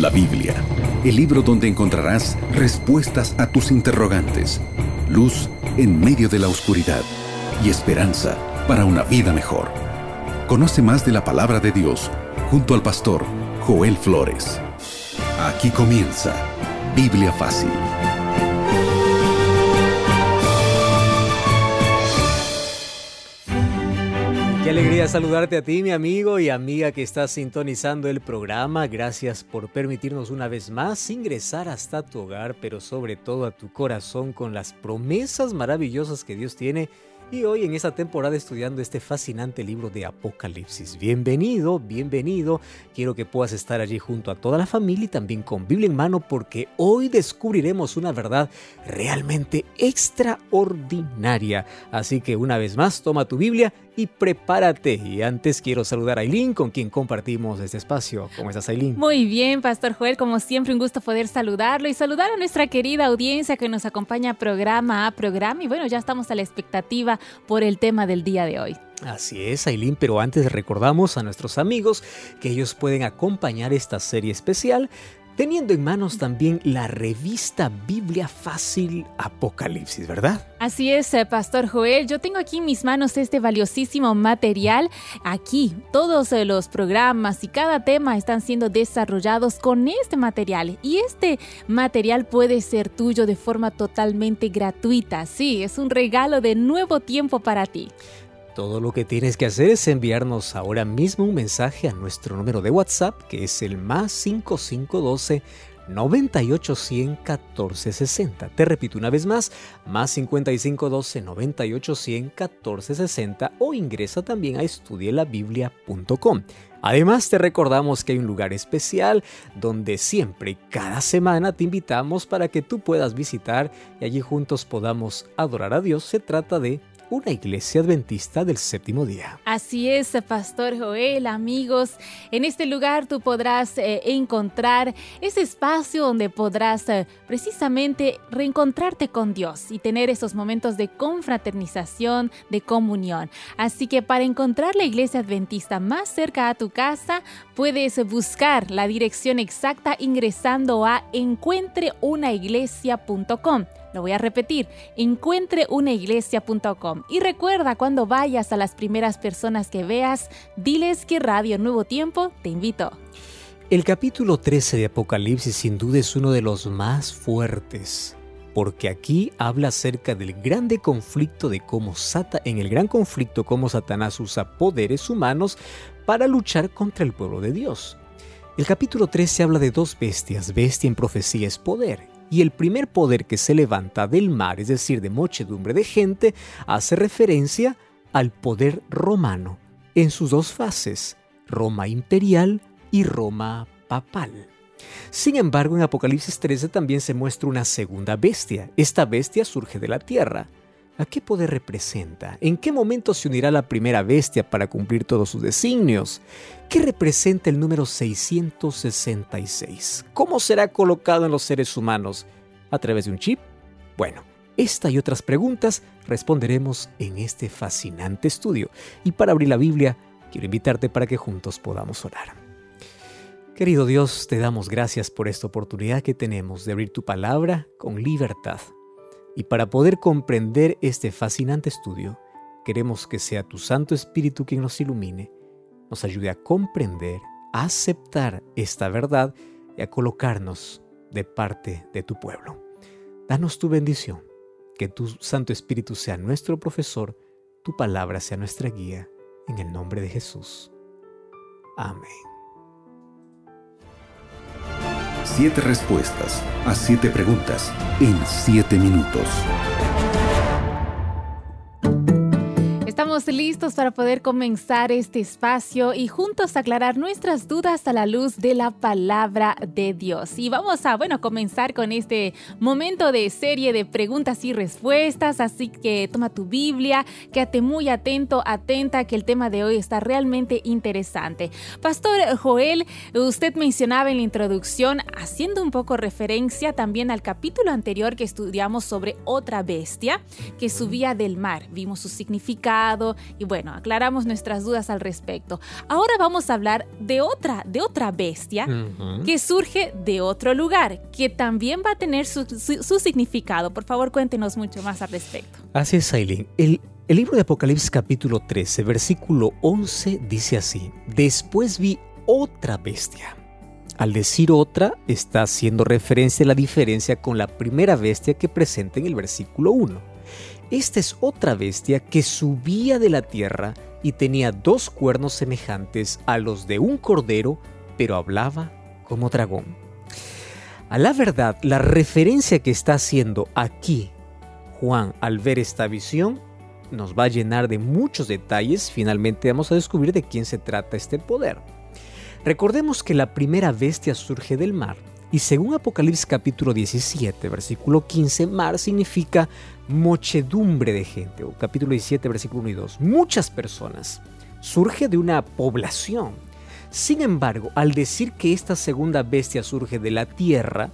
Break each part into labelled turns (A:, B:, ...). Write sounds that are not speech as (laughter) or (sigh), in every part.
A: La Biblia, el libro donde encontrarás respuestas a tus interrogantes, luz en medio de la oscuridad y esperanza para una vida mejor. Conoce más de la palabra de Dios junto al pastor Joel Flores. Aquí comienza Biblia Fácil.
B: Qué alegría saludarte a ti, mi amigo y amiga que estás sintonizando el programa. Gracias por permitirnos una vez más ingresar hasta tu hogar, pero sobre todo a tu corazón con las promesas maravillosas que Dios tiene y hoy en esta temporada estudiando este fascinante libro de Apocalipsis. Bienvenido, bienvenido. Quiero que puedas estar allí junto a toda la familia y también con Biblia en mano porque hoy descubriremos una verdad realmente extraordinaria. Así que una vez más, toma tu Biblia y prepárate. Y antes quiero saludar a Aileen con quien compartimos este espacio. ¿Cómo estás, Aileen?
C: Muy bien, Pastor Joel. Como siempre, un gusto poder saludarlo y saludar a nuestra querida audiencia que nos acompaña programa a programa. Y bueno, ya estamos a la expectativa por el tema del día de hoy.
B: Así es, Aileen, pero antes recordamos a nuestros amigos que ellos pueden acompañar esta serie especial teniendo en manos también la revista Biblia Fácil Apocalipsis, ¿verdad?
C: Así es, eh, Pastor Joel. Yo tengo aquí en mis manos este valiosísimo material. Aquí todos eh, los programas y cada tema están siendo desarrollados con este material. Y este material puede ser tuyo de forma totalmente gratuita. Sí, es un regalo de nuevo tiempo para ti.
B: Todo lo que tienes que hacer es enviarnos ahora mismo un mensaje a nuestro número de WhatsApp, que es el más 5512 9810 1460. Te repito una vez más, más 5512 9810 1460 o ingresa también a estudielabiblia.com. Además te recordamos que hay un lugar especial donde siempre, cada semana te invitamos para que tú puedas visitar y allí juntos podamos adorar a Dios. Se trata de una iglesia adventista del séptimo día.
C: Así es, Pastor Joel, amigos. En este lugar tú podrás eh, encontrar ese espacio donde podrás eh, precisamente reencontrarte con Dios y tener esos momentos de confraternización, de comunión. Así que para encontrar la iglesia adventista más cerca a tu casa, puedes buscar la dirección exacta ingresando a encuentreunaiglesia.com. Lo voy a repetir, encuentreunaiglesia.com. Y recuerda, cuando vayas a las primeras personas que veas, diles que Radio Nuevo Tiempo te invito.
B: El capítulo 13 de Apocalipsis sin duda es uno de los más fuertes, porque aquí habla acerca del grande conflicto de cómo Sata, en el gran conflicto cómo Satanás usa poderes humanos para luchar contra el pueblo de Dios. El capítulo 13 habla de dos bestias, bestia en profecía es poder, y el primer poder que se levanta del mar, es decir, de muchedumbre de gente, hace referencia al poder romano en sus dos fases, Roma imperial y Roma papal. Sin embargo, en Apocalipsis 13 también se muestra una segunda bestia. Esta bestia surge de la tierra. ¿A qué poder representa? ¿En qué momento se unirá la primera bestia para cumplir todos sus designios? ¿Qué representa el número 666? ¿Cómo será colocado en los seres humanos? ¿A través de un chip? Bueno, esta y otras preguntas responderemos en este fascinante estudio. Y para abrir la Biblia, quiero invitarte para que juntos podamos orar. Querido Dios, te damos gracias por esta oportunidad que tenemos de abrir tu palabra con libertad y para poder comprender este fascinante estudio, queremos que sea tu Santo Espíritu quien nos ilumine, nos ayude a comprender, a aceptar esta verdad y a colocarnos de parte de tu pueblo. Danos tu bendición, que tu Santo Espíritu sea nuestro profesor, tu palabra sea nuestra guía, en el nombre de Jesús. Amén.
A: Siete respuestas a siete preguntas en siete minutos.
C: Listos para poder comenzar este espacio y juntos aclarar nuestras dudas a la luz de la palabra de Dios. Y vamos a, bueno, comenzar con este momento de serie de preguntas y respuestas, así que toma tu Biblia, quédate muy atento, atenta, que el tema de hoy está realmente interesante. Pastor Joel, usted mencionaba en la introducción, haciendo un poco referencia también al capítulo anterior que estudiamos sobre otra bestia que subía del mar. Vimos su significado y bueno, aclaramos nuestras dudas al respecto. Ahora vamos a hablar de otra, de otra bestia que surge de otro lugar, que también va a tener su, significado. Por favor, cuéntenos mucho más al respecto.
B: Así es, Aileen. El, el libro de Apocalipsis capítulo 13, versículo 11 dice así, después vi otra bestia. Al decir otra, está haciendo referencia a la diferencia con la primera bestia que presenta en el versículo 1. Esta es otra bestia que subía de la tierra y tenía dos cuernos semejantes a los de un cordero, pero hablaba como dragón. A la verdad, la referencia que está haciendo aquí Juan al ver esta visión nos va a llenar de muchos detalles. Finalmente vamos a descubrir de quién se trata este poder. Recordemos que la primera bestia surge del mar y según Apocalipsis capítulo 17, versículo 15, mar significa muchedumbre de gente, o capítulo 17, versículo 1 y 2, muchas personas. Surge de una población. Sin embargo, al decir que esta segunda bestia surge de la tierra,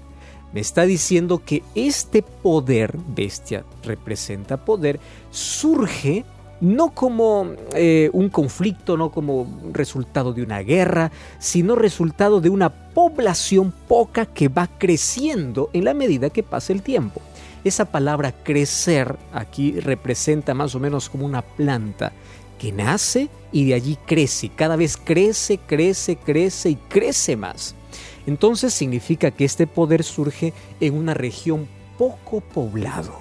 B: me está diciendo que este poder, bestia representa poder, surge no como eh, un conflicto, no como resultado de una guerra, sino resultado de una población poca que va creciendo en la medida que pasa el tiempo. Esa palabra crecer aquí representa más o menos como una planta que nace y de allí crece, cada vez crece, crece, crece y crece más. Entonces significa que este poder surge en una región poco poblado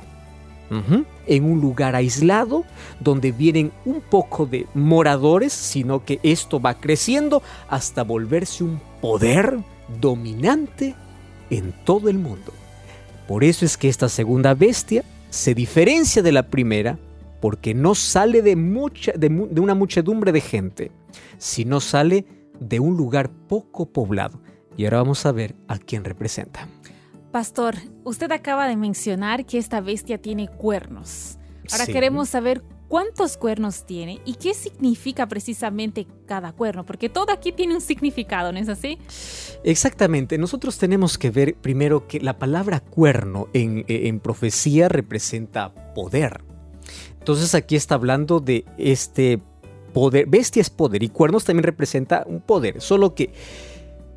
B: en un lugar aislado donde vienen un poco de moradores, sino que esto va creciendo hasta volverse un poder dominante en todo el mundo. Por eso es que esta segunda bestia se diferencia de la primera porque no sale de, mucha, de, de una muchedumbre de gente, sino sale de un lugar poco poblado. Y ahora vamos a ver a quién representa.
C: Pastor, usted acaba de mencionar que esta bestia tiene cuernos. Ahora queremos saber cuántos cuernos tiene y qué significa precisamente cada cuerno, porque todo aquí tiene un significado, ¿no es así?
B: Exactamente, nosotros tenemos que ver primero que la palabra cuerno en, en profecía representa poder. Entonces aquí está hablando de este poder, bestia es poder y cuernos también representa un poder, solo que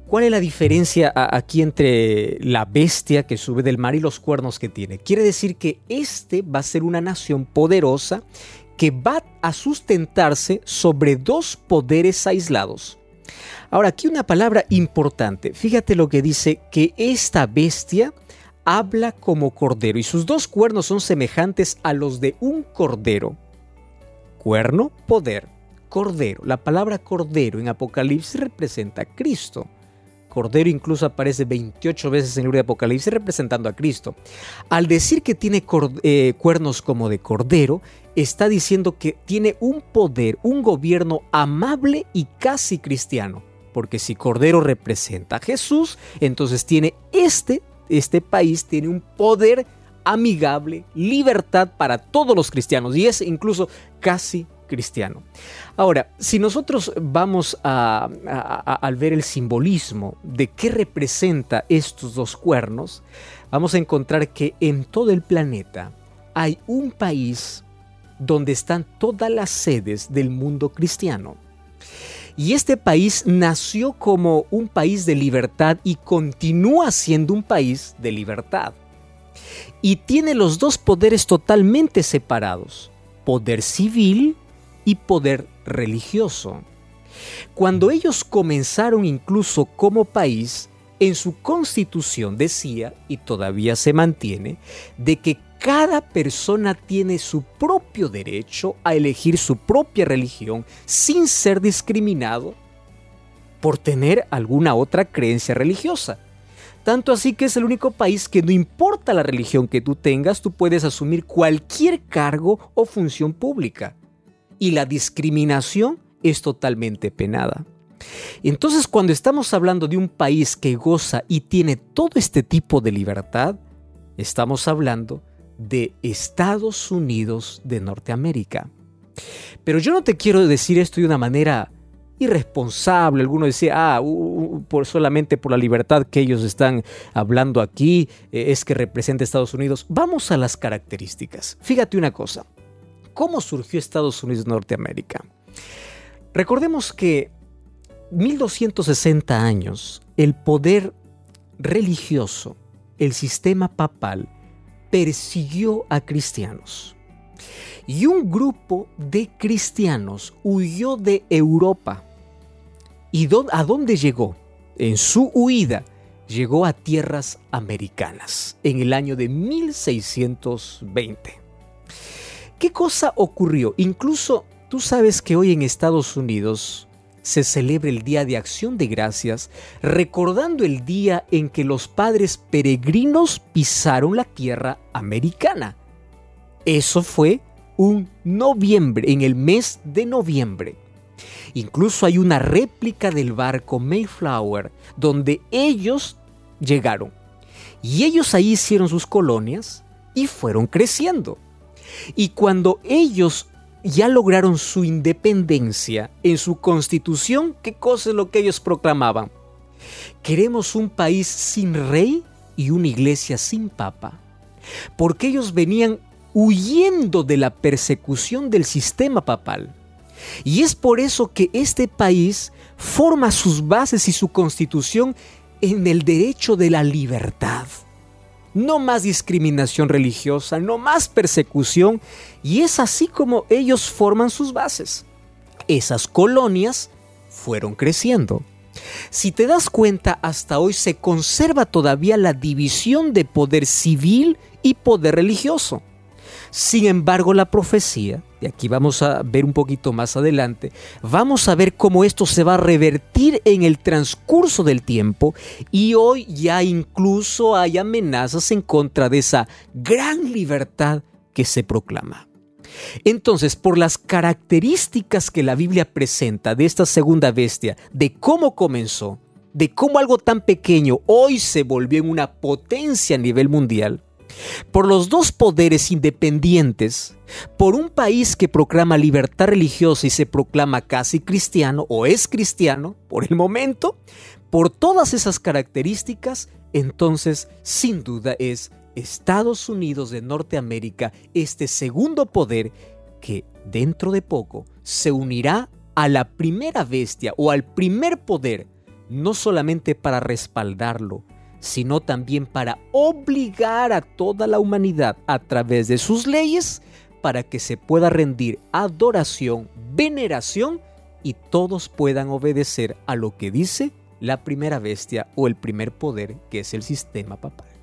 B: ¿Cuál es la diferencia aquí entre la bestia que sube del mar y los cuernos que tiene? Quiere decir que este va a ser una nación poderosa que va a sustentarse sobre dos poderes aislados. Ahora, aquí una palabra importante. Fíjate lo que dice que esta bestia habla como cordero y sus dos cuernos son semejantes a los de un cordero. Cuerno, poder, cordero. La palabra cordero en Apocalipsis representa a Cristo. Cordero incluso aparece 28 veces en el libro de Apocalipsis representando a Cristo. Al decir que tiene eh, cuernos como de cordero, está diciendo que tiene un poder, un gobierno amable y casi cristiano. Porque si cordero representa a Jesús, entonces tiene este, este país tiene un poder amigable, libertad para todos los cristianos y es incluso casi cristiano. Ahora, si nosotros vamos a, al ver el simbolismo de qué representa estos dos cuernos, vamos a encontrar que en todo el planeta hay un país donde están todas las sedes del mundo cristiano. Y este país nació como un país de libertad y continúa siendo un país de libertad. Y tiene los dos poderes totalmente separados, poder civil y poder religioso. Cuando ellos comenzaron incluso como país, en su constitución decía, y todavía se mantiene, de que cada persona tiene su propio derecho a elegir su propia religión sin ser discriminado por tener alguna otra creencia religiosa. Tanto así que es el único país que no importa la religión que tú tengas, tú puedes asumir cualquier cargo o función pública y la discriminación es totalmente penada. Entonces cuando estamos hablando de un país que goza y tiene todo este tipo de libertad, estamos hablando de Estados Unidos de Norteamérica. Pero yo no te quiero decir esto de una manera irresponsable. Alguno decía, ah, por, solamente por la libertad que ellos están hablando aquí, eh, es que representa Estados Unidos. Vamos a las características. Fíjate una cosa cómo surgió Estados Unidos de Norteamérica. Recordemos que 1260 años, el poder religioso, el sistema papal, persiguió a cristianos. Y un grupo de cristianos huyó de Europa. ¿Y a dónde llegó? En su huida llegó a tierras americanas en el año de 1620. ¿Qué cosa ocurrió? Incluso tú sabes que hoy en Estados Unidos se celebra el Día de Acción de Gracias, recordando el día en que los padres peregrinos pisaron la tierra americana. Eso fue un noviembre, en el mes de noviembre. Incluso hay una réplica del barco Mayflower, donde ellos llegaron. Y ellos ahí hicieron sus colonias y fueron creciendo. Y cuando ellos ya lograron su independencia en su constitución, ¿qué cosa es lo que ellos proclamaban? Queremos un país sin rey y una iglesia sin papa. Porque ellos venían huyendo de la persecución del sistema papal. Y es por eso que este país forma sus bases y su constitución en el derecho de la libertad. No más discriminación religiosa, no más persecución, y es así como ellos forman sus bases. Esas colonias fueron creciendo. Si te das cuenta, hasta hoy se conserva todavía la división de poder civil y poder religioso. Sin embargo, la profecía, y aquí vamos a ver un poquito más adelante, vamos a ver cómo esto se va a revertir en el transcurso del tiempo y hoy ya incluso hay amenazas en contra de esa gran libertad que se proclama. Entonces, por las características que la Biblia presenta de esta segunda bestia, de cómo comenzó, de cómo algo tan pequeño hoy se volvió en una potencia a nivel mundial, por los dos poderes independientes, por un país que proclama libertad religiosa y se proclama casi cristiano o es cristiano por el momento, por todas esas características, entonces sin duda es Estados Unidos de Norteamérica, este segundo poder que dentro de poco se unirá a la primera bestia o al primer poder, no solamente para respaldarlo, sino también para obligar a toda la humanidad a través de sus leyes para que se pueda rendir adoración, veneración y todos puedan obedecer a lo que dice la primera bestia o el primer poder que es el sistema papal.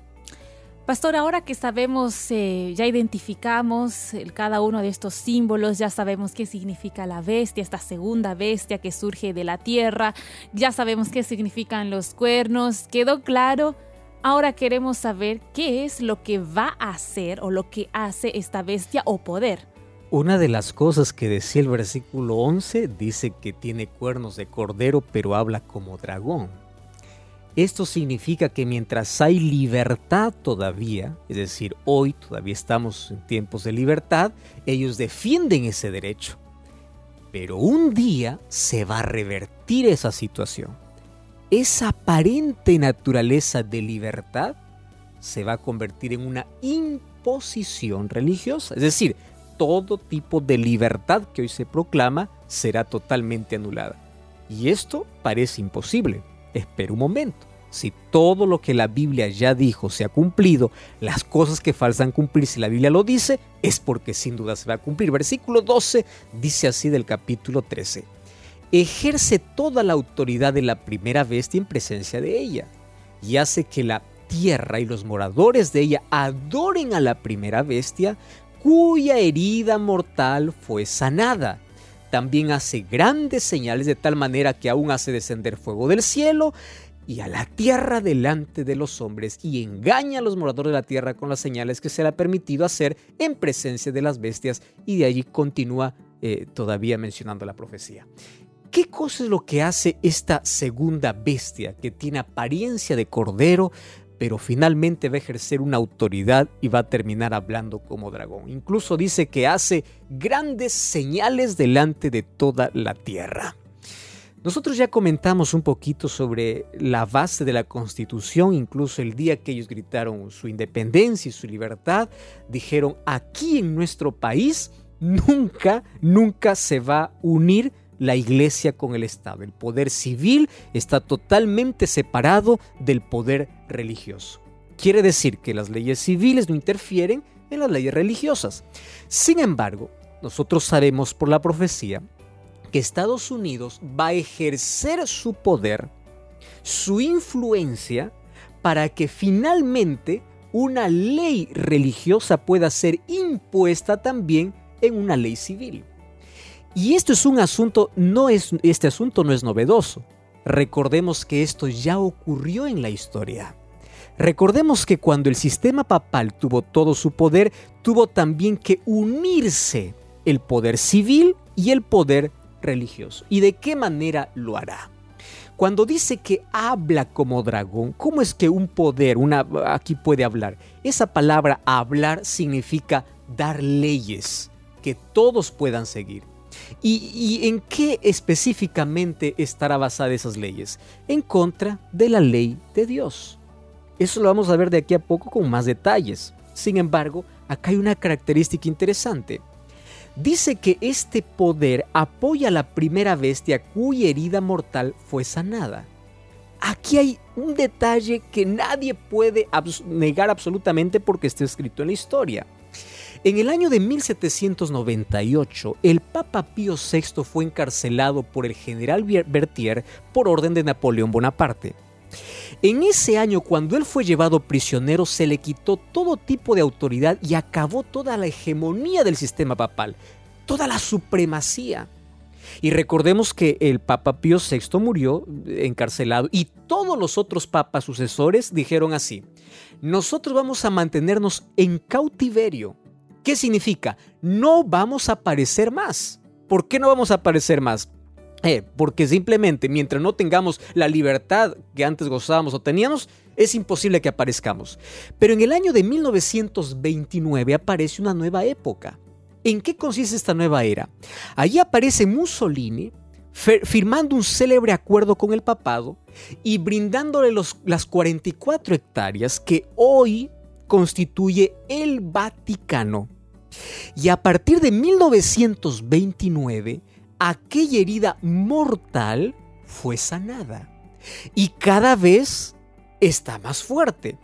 C: Pastor, ahora que sabemos, eh, ya identificamos cada uno de estos símbolos, ya sabemos qué significa la bestia, esta segunda bestia que surge de la tierra, ya sabemos qué significan los cuernos, quedó claro. Ahora queremos saber qué es lo que va a hacer o lo que hace esta bestia o poder.
B: Una de las cosas que decía el versículo 11 dice que tiene cuernos de cordero pero habla como dragón. Esto significa que mientras hay libertad todavía, es decir, hoy todavía estamos en tiempos de libertad, ellos defienden ese derecho. Pero un día se va a revertir esa situación. Esa aparente naturaleza de libertad se va a convertir en una imposición religiosa. Es decir, todo tipo de libertad que hoy se proclama será totalmente anulada. Y esto parece imposible espera un momento. Si todo lo que la Biblia ya dijo se ha cumplido, las cosas que faltan cumplir, si la Biblia lo dice, es porque sin duda se va a cumplir. Versículo 12 dice así del capítulo 13. Ejerce toda la autoridad de la primera bestia en presencia de ella y hace que la tierra y los moradores de ella adoren a la primera bestia cuya herida mortal fue sanada también hace grandes señales de tal manera que aún hace descender fuego del cielo y a la tierra delante de los hombres y engaña a los moradores de la tierra con las señales que se permitido hacer en presencia de las bestias y de allí continúa eh, todavía mencionando la profecía. ¿Qué cosa es lo que hace esta segunda bestia que tiene apariencia de cordero, pero finalmente va a ejercer una autoridad y va a terminar hablando como dragón. Incluso dice que hace grandes señales delante de toda la tierra. Nosotros ya comentamos un poquito sobre la base de la constitución, incluso el día que ellos gritaron su independencia y su libertad, dijeron aquí en nuestro país nunca, nunca se va a unir la iglesia con el Estado. El poder civil está totalmente separado del poder religioso. Quiere decir que las leyes civiles no interfieren en las leyes religiosas. Sin embargo, nosotros sabemos por la profecía que Estados Unidos va a ejercer su poder, su influencia, para que finalmente una ley religiosa pueda ser impuesta también en una ley civil. Y esto es un asunto, no es, este asunto no es novedoso. Recordemos que esto ya ocurrió en la historia. Recordemos que cuando el sistema papal tuvo todo su poder, tuvo también que unirse el poder civil y el poder religioso. ¿Y de qué manera lo hará? Cuando dice que habla como dragón, ¿cómo es que un poder, una, aquí puede hablar? Esa palabra hablar significa dar leyes que todos puedan seguir. ¿Y, ¿Y, en qué específicamente estará basada esas leyes? En contra de la ley de Dios. Eso lo vamos a ver de aquí a poco con más detalles. Sin embargo, acá hay una característica interesante. Dice que este poder apoya a la primera bestia cuya herida mortal fue sanada. Aquí hay un detalle que nadie puede negar absolutamente porque está escrito en la historia. En el año de 1798, el Papa Pío VI fue encarcelado por el general Berthier por orden de Napoleón Bonaparte. En ese año, cuando él fue llevado prisionero, se le quitó todo tipo de autoridad y acabó toda la hegemonía del sistema papal, toda la supremacía. Y recordemos que el Papa Pío VI murió encarcelado y todos los otros papas sucesores dijeron así, nosotros vamos a mantenernos en cautiverio. ¿Qué significa? No vamos a aparecer más. ¿Por qué no vamos a aparecer más? Eh, porque simplemente mientras no tengamos la libertad que antes gozábamos o teníamos, es imposible que aparezcamos. Pero en el año de 1929 aparece una nueva época. ¿En qué consiste esta nueva era? Allí aparece Mussolini firmando un célebre acuerdo con el papado y brindándole las 44 hectáreas que hoy constituye el Vaticano. Y a partir de 1929, aquella herida mortal fue sanada y cada vez está más fuerte.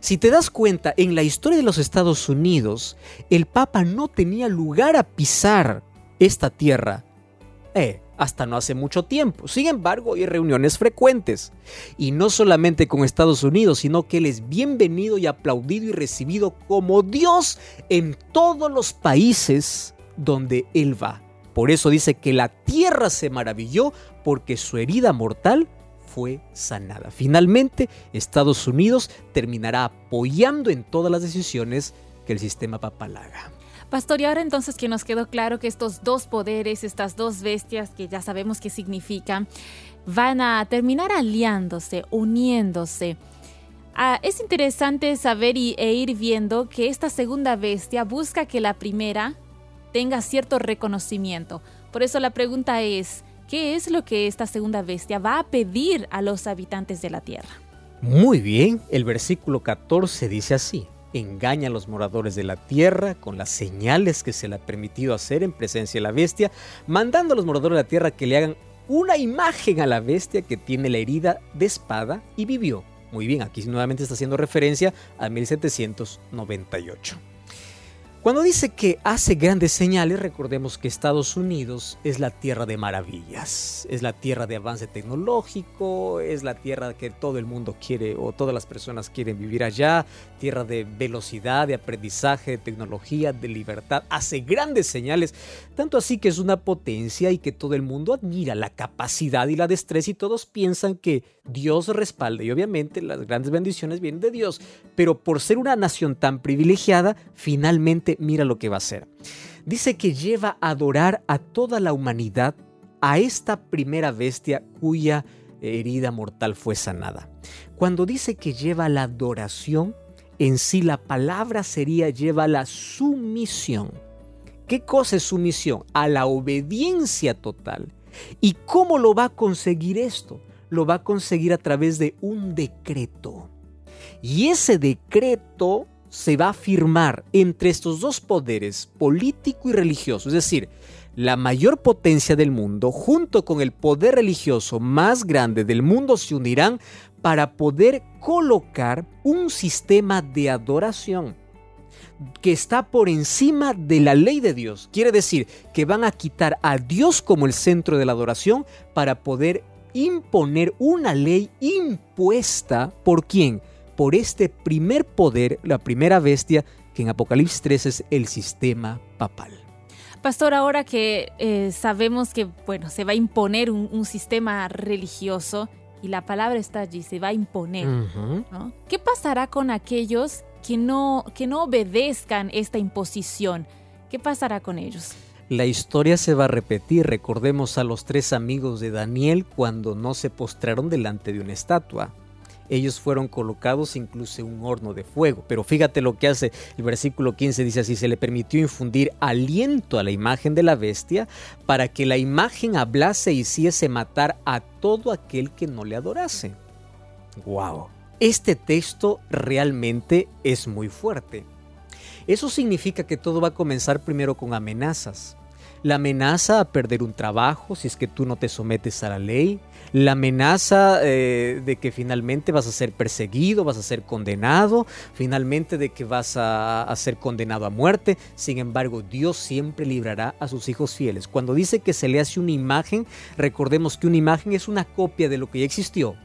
B: Si te das cuenta, en la historia de los Estados Unidos, el Papa no tenía lugar a pisar esta tierra. Eh, hasta no hace mucho tiempo. Sin embargo, hay reuniones frecuentes. Y no solamente con Estados Unidos, sino que él es bienvenido y aplaudido y recibido como Dios en todos los países donde él va. Por eso dice que la tierra se maravilló porque su herida mortal fue sanada. Finalmente, Estados Unidos terminará apoyando en todas las decisiones que el sistema papal haga.
C: Pastor, y ahora entonces que nos quedó claro que estos dos poderes, estas dos bestias que ya sabemos qué significan, van a terminar aliándose, uniéndose. Ah, es interesante saber y, e ir viendo que esta segunda bestia busca que la primera tenga cierto reconocimiento. Por eso la pregunta es, ¿qué es lo que esta segunda bestia va a pedir a los habitantes de la tierra?
B: Muy bien, el versículo 14 dice así, engaña a los moradores de la tierra con las señales que se le ha permitido hacer en presencia de la bestia, mandando a los moradores de la tierra que le hagan una imagen a la bestia que tiene la herida de espada y vivió. Muy bien, aquí nuevamente está haciendo referencia a 1798. Cuando dice que hace grandes señales, recordemos que Estados Unidos es la tierra de maravillas, es la tierra de avance tecnológico, es la tierra que todo el mundo quiere o todas las personas quieren vivir allá, tierra de velocidad, de aprendizaje, de tecnología, de libertad, hace grandes señales, tanto así que es una potencia y que todo el mundo admira la capacidad y la destreza y todos piensan que Dios respalda y obviamente las grandes bendiciones vienen de Dios, pero por ser una nación tan privilegiada, finalmente mira lo que va a hacer. Dice que lleva a adorar a toda la humanidad a esta primera bestia cuya herida mortal fue sanada. Cuando dice que lleva la adoración, en sí la palabra sería lleva la sumisión. ¿Qué cosa es sumisión? A la obediencia total. ¿Y cómo lo va a conseguir esto? Lo va a conseguir a través de un decreto. Y ese decreto se va a firmar entre estos dos poderes, político y religioso, es decir, la mayor potencia del mundo, junto con el poder religioso más grande del mundo, se unirán para poder colocar un sistema de adoración que está por encima de la ley de Dios. Quiere decir que van a quitar a Dios como el centro de la adoración para poder imponer una ley impuesta por quién? Por este primer poder, la primera bestia, que en Apocalipsis 3 es el sistema papal.
C: Pastor, ahora que eh, sabemos que bueno, se va a imponer un, sistema religioso y la palabra está allí, se va a imponer, ¿qué pasará con aquellos que no, que no obedezcan esta imposición? ¿Qué pasará con ellos?
B: La historia se va a repetir. Recordemos a los tres amigos de Daniel cuando no se postraron delante de una estatua. Ellos fueron colocados incluso un horno de fuego. Pero fíjate lo que hace el versículo 15. Dice así, se le permitió infundir aliento a la imagen de la bestia para que la imagen hablase y hiciese matar a todo aquel que no le adorase. ¡Wow! Este texto realmente es muy fuerte. Eso significa que todo va a comenzar primero con amenazas. La amenaza a perder un trabajo si es que tú no te sometes a la ley. La amenaza eh, de que finalmente vas a ser perseguido, vas a ser condenado. Finalmente de que vas a, a ser condenado a muerte. Sin embargo, Dios siempre librará a sus hijos fieles. Cuando dice que se le hace una imagen, recordemos que una imagen es una copia de lo que ya existió.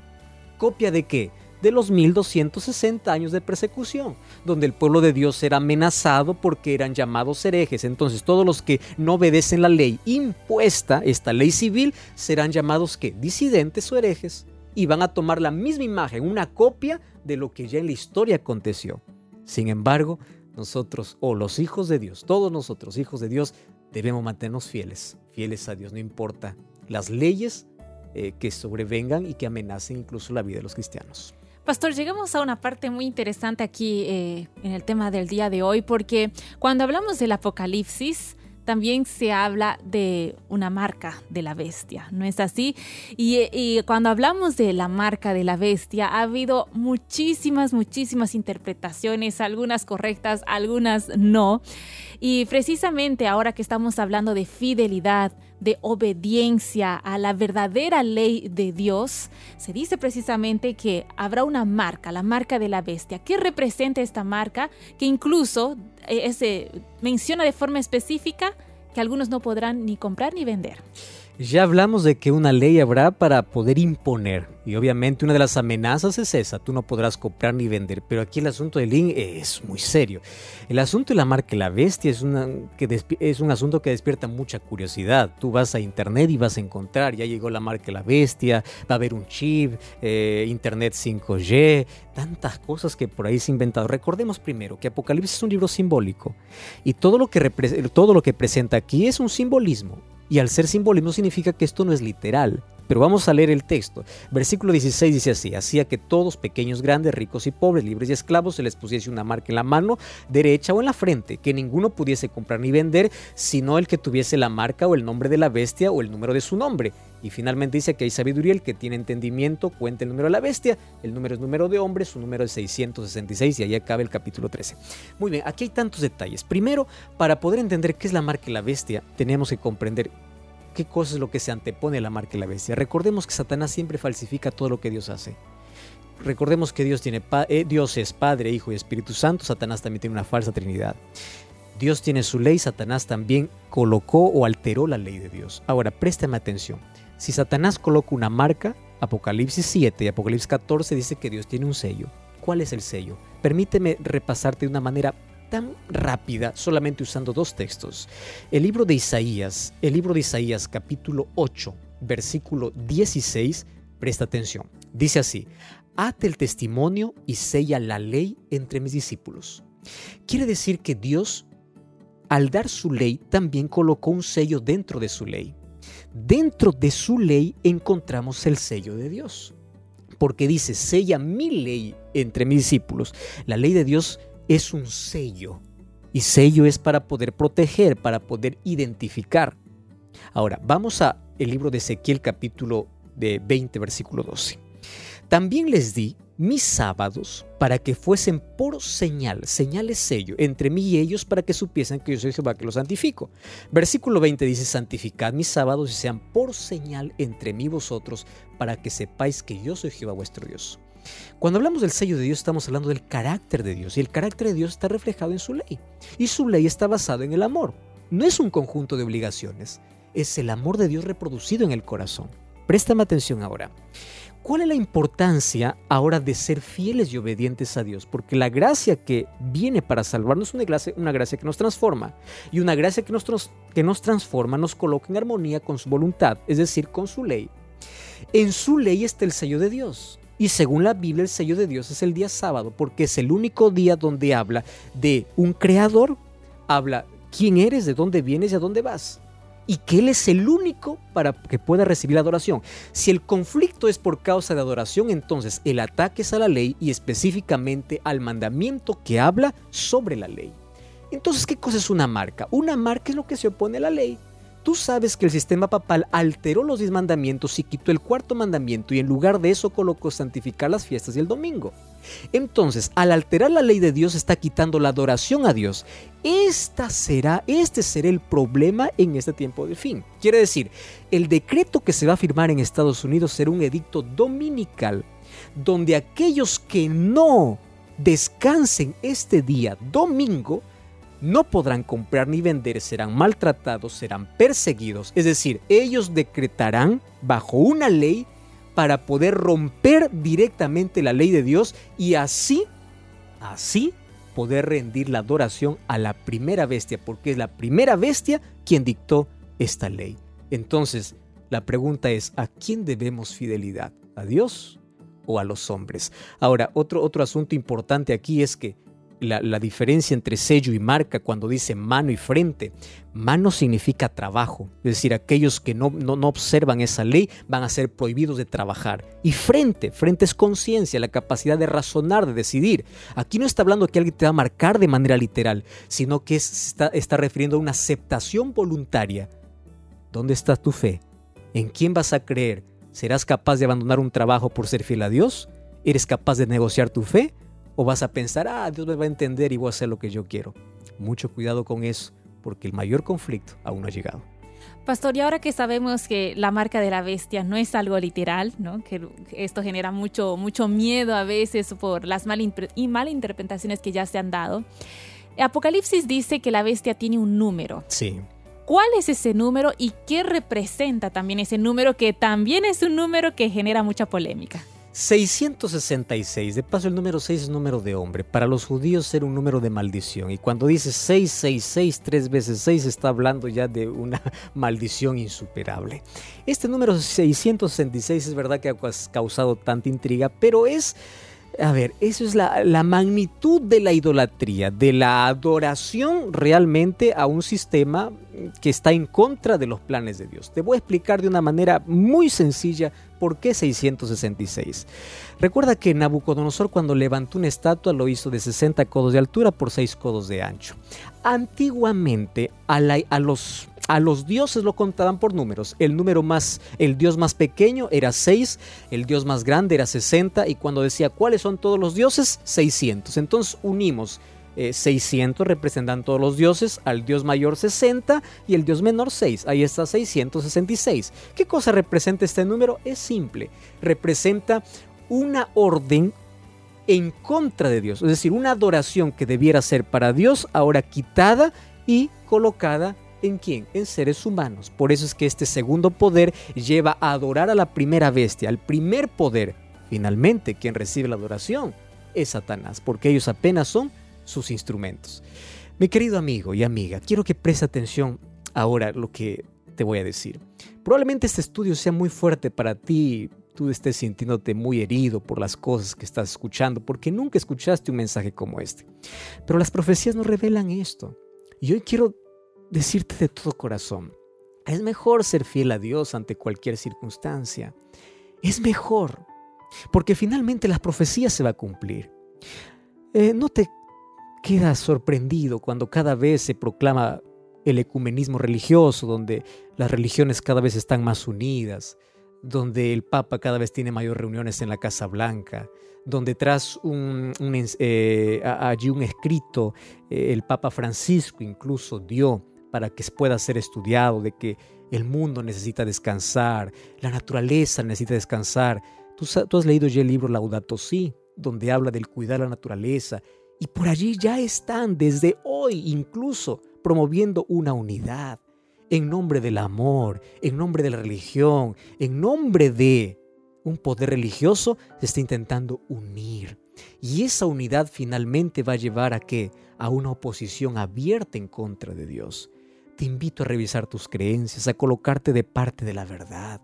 B: ¿Copia de qué? De los 1260 años de persecución, donde el pueblo de Dios era amenazado porque eran llamados herejes. Entonces todos los que no obedecen la ley impuesta, esta ley civil, serán llamados que disidentes o herejes y van a tomar la misma imagen, una copia de lo que ya en la historia aconteció. Sin embargo, nosotros, o los hijos de Dios, todos nosotros, hijos de Dios, debemos mantenernos fieles, fieles a Dios, no importa las leyes eh, que sobrevengan y que amenacen incluso la vida de los cristianos.
C: Pastor, llegamos a una parte muy interesante aquí eh, en el tema del día de hoy, porque cuando hablamos del Apocalipsis, también se habla de una marca de la bestia, ¿no es así? Y, cuando hablamos de la marca de la bestia, ha habido muchísimas, muchísimas interpretaciones, algunas correctas, algunas no. Y precisamente ahora que estamos hablando de fidelidad, de obediencia a la verdadera ley de Dios, se dice precisamente que habrá una marca, la marca de la bestia. ¿Qué representa esta marca? Que incluso eh, eh, menciona de forma específica que algunos no podrán ni comprar ni vender.
B: Ya hablamos de que una ley habrá para poder imponer y obviamente una de las amenazas es esa, tú no podrás comprar ni vender, pero aquí el asunto del link es muy serio. El asunto de la marca La Bestia es, una, que es un asunto que despierta mucha curiosidad. Tú vas a internet y vas a encontrar, ya llegó la marca La Bestia, va a haber un chip, eh, internet 5G, tantas cosas que por ahí se han inventado. Recordemos primero que Apocalipsis es un libro simbólico y todo lo que, todo lo que presenta aquí es un simbolismo. Y al ser simbolismo significa que esto no es literal. Pero vamos a leer el texto. Versículo 16 dice así, hacía que todos, pequeños, grandes, ricos y pobres, libres y esclavos, se les pusiese una marca en la mano derecha o en la frente, que ninguno pudiese comprar ni vender, sino el que tuviese la marca o el nombre de la bestia o el número de su nombre. Y finalmente dice que hay sabiduría, el que tiene entendimiento, cuenta el número de la bestia, el número es número de hombre, su número es 666 y ahí acaba el capítulo 13. Muy bien, aquí hay tantos detalles. Primero, para poder entender qué es la marca de la bestia, tenemos que comprender qué cosa es lo que se antepone a la marca de la bestia. Recordemos que Satanás siempre falsifica todo lo que Dios hace. Recordemos que Dios, tiene eh, Dios es Padre, Hijo y Espíritu Santo, Satanás también tiene una falsa trinidad. Dios tiene su ley, Satanás también colocó o alteró la ley de Dios. Ahora, préstame atención. Si Satanás coloca una marca, Apocalipsis 7 y Apocalipsis 14 dice que Dios tiene un sello. ¿Cuál es el sello? Permíteme repasarte de una manera tan rápida solamente usando dos textos. El libro de Isaías, el libro de Isaías capítulo 8, versículo 16, presta atención. Dice así, ate el testimonio y sella la ley entre mis discípulos. Quiere decir que Dios, al dar su ley, también colocó un sello dentro de su ley. Dentro de su ley encontramos el sello de Dios. Porque dice, sella mi ley entre mis discípulos. La ley de Dios es un sello. Y sello es para poder proteger, para poder identificar. Ahora, vamos a el libro de Ezequiel capítulo de 20, versículo 12. También les di mis sábados para que fuesen por señal, señales sello, entre mí y ellos para que supiesen que yo soy Jehová que los santifico. Versículo 20 dice, santificad mis sábados y sean por señal entre mí vosotros para que sepáis que yo soy Jehová vuestro Dios. Cuando hablamos del sello de Dios estamos hablando del carácter de Dios y el carácter de Dios está reflejado en su ley y su ley está basada en el amor. No es un conjunto de obligaciones, es el amor de Dios reproducido en el corazón. Préstame atención ahora. ¿Cuál es la importancia ahora de ser fieles y obedientes a Dios? Porque la gracia que viene para salvarnos es una gracia, una gracia que nos transforma. Y una gracia que nos, que nos transforma nos coloca en armonía con su voluntad, es decir, con su ley. En su ley está el sello de Dios. Y según la Biblia, el sello de Dios es el día sábado, porque es el único día donde habla de un creador, habla quién eres, de dónde vienes y a dónde vas y que Él es el único para que pueda recibir la adoración. Si el conflicto es por causa de adoración, entonces el ataque es a la ley y específicamente al mandamiento que habla sobre la ley. Entonces, ¿qué cosa es una marca? Una marca es lo que se opone a la ley. Tú sabes que el sistema papal alteró los diez mandamientos y quitó el cuarto mandamiento y en lugar de eso colocó santificar las fiestas y el domingo. Entonces, al alterar la ley de Dios está quitando la adoración a Dios. Esta será, este será el problema en este tiempo de fin. Quiere decir, el decreto que se va a firmar en Estados Unidos será un edicto dominical donde aquellos que no descansen este día domingo no podrán comprar ni vender, serán maltratados, serán perseguidos. Es decir, ellos decretarán bajo una ley para poder romper directamente la ley de Dios y así, así poder rendir la adoración a la primera bestia, porque es la primera bestia quien dictó esta ley. Entonces, la pregunta es, ¿a quién debemos fidelidad? ¿A Dios o a los hombres? Ahora, otro, otro asunto importante aquí es que la, diferencia entre sello y marca cuando dice mano y frente. Mano significa trabajo, es decir, aquellos que no, no, no observan esa ley van a ser prohibidos de trabajar. Y frente, frente es conciencia, la capacidad de razonar, de decidir. Aquí no está hablando que alguien te va a marcar de manera literal, sino que está, está refiriendo a una aceptación voluntaria. ¿Dónde está tu fe? ¿En quién vas a creer? ¿Serás capaz de abandonar un trabajo por ser fiel a Dios? ¿Eres capaz de negociar tu fe? ¿O vas a pensar, ah, Dios me va a entender y voy a hacer lo que yo quiero? Mucho cuidado con eso, porque el mayor conflicto aún no ha llegado.
C: Pastor, y ahora que sabemos que la marca de la bestia no es algo literal, ¿no? que esto genera mucho, mucho miedo a veces por las mal y malinterpretaciones que ya se han dado, Apocalipsis dice que la bestia tiene un número.
B: Sí.
C: ¿Cuál es ese número y qué representa también ese número que también es un número que genera mucha polémica?
B: 666, de paso el número 6 es número de hombre, para los judíos era un número de maldición y cuando dice 666 tres veces 6 está hablando ya de una (laughs) maldición insuperable. Este número 666 es verdad que ha causado tanta intriga, pero es a ver, eso es la, la, magnitud de la idolatría, de la adoración realmente a un sistema que está en contra de los planes de Dios. Te voy a explicar de una manera muy sencilla por qué 666. Recuerda que Nabucodonosor cuando levantó una estatua lo hizo de 60 codos de altura por 6 codos de ancho. Antiguamente a, los a los dioses lo contaban por números. El número más, el dios más pequeño era 6, el dios más grande era 60 y cuando decía cuáles son todos los dioses, 600. Entonces unimos 600 eh, representan todos los dioses, al dios mayor 60 y el dios menor 6. Ahí está 666. ¿Qué cosa representa este número? Es simple. Representa una orden en contra de Dios, es decir, una adoración que debiera ser para Dios, ahora quitada y colocada ¿En quién? En seres humanos. Por eso es que este segundo poder lleva a adorar a la primera bestia, al primer poder. Finalmente, quien recibe la adoración es Satanás, porque ellos apenas son sus instrumentos. Mi querido amigo y amiga, quiero que preste atención ahora lo que te voy a decir. Probablemente este estudio sea muy fuerte para ti, tú estés sintiéndote muy herido por las cosas que estás escuchando, porque nunca escuchaste un mensaje como este. Pero las profecías nos revelan esto. Y hoy quiero decirte de todo corazón, es mejor ser fiel a Dios ante cualquier circunstancia. Es mejor, porque finalmente las profecías se va a cumplir. Eh, no te quedas sorprendido cuando cada vez se proclama el ecumenismo religioso, donde las religiones cada vez están más unidas. donde el Papa cada vez tiene mayor reuniones en la Casa Blanca, donde tras un, eh, allí un escrito eh, el Papa Francisco incluso dio para que pueda ser estudiado, de que el mundo necesita descansar, la naturaleza necesita descansar. Tú, tú has leído ya el libro Laudato Si, donde habla del cuidar la naturaleza, y por allí ya están desde hoy incluso promoviendo una unidad en nombre del amor, en nombre de la religión, en nombre de un poder religioso, se está intentando unir. Y esa unidad finalmente va a llevar a qué? A una oposición abierta en contra de Dios. Te invito a revisar tus creencias, a colocarte de parte de la verdad.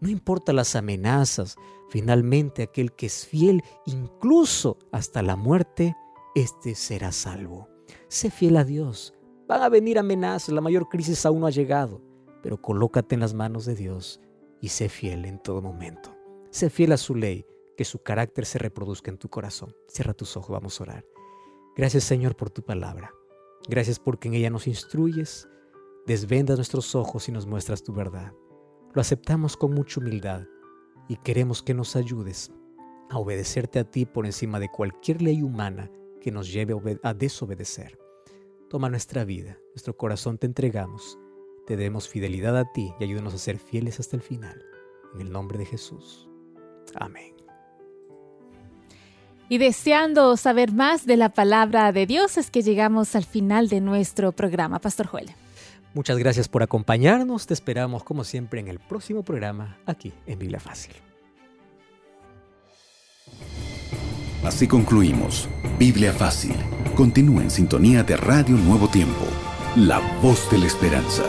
B: No importa las amenazas, finalmente aquel que es fiel incluso hasta la muerte, éste será salvo. Sé fiel a Dios. Van a venir amenazas, la mayor crisis aún no ha llegado, pero colócate en las manos de Dios y sé fiel en todo momento. Sé fiel a su ley, que su carácter se reproduzca en tu corazón. Cierra tus ojos, vamos a orar. Gracias Señor por tu palabra. Gracias porque en ella nos instruyes, desvendas nuestros ojos y nos muestras tu verdad. Lo aceptamos con mucha humildad y queremos que nos ayudes a obedecerte a ti por encima de cualquier ley humana que nos lleve a desobedecer. Toma nuestra vida, nuestro corazón te entregamos, te demos fidelidad a ti y ayúdanos a ser fieles hasta el final. En el nombre de Jesús. Amén.
C: Y deseando saber más de la palabra de Dios es que llegamos al final de nuestro programa, Pastor Joel.
B: Muchas gracias por acompañarnos. Te esperamos como siempre en el próximo programa aquí en Biblia Fácil.
A: Así concluimos. Biblia Fácil. Continúa en sintonía de Radio Nuevo Tiempo, la voz de la esperanza.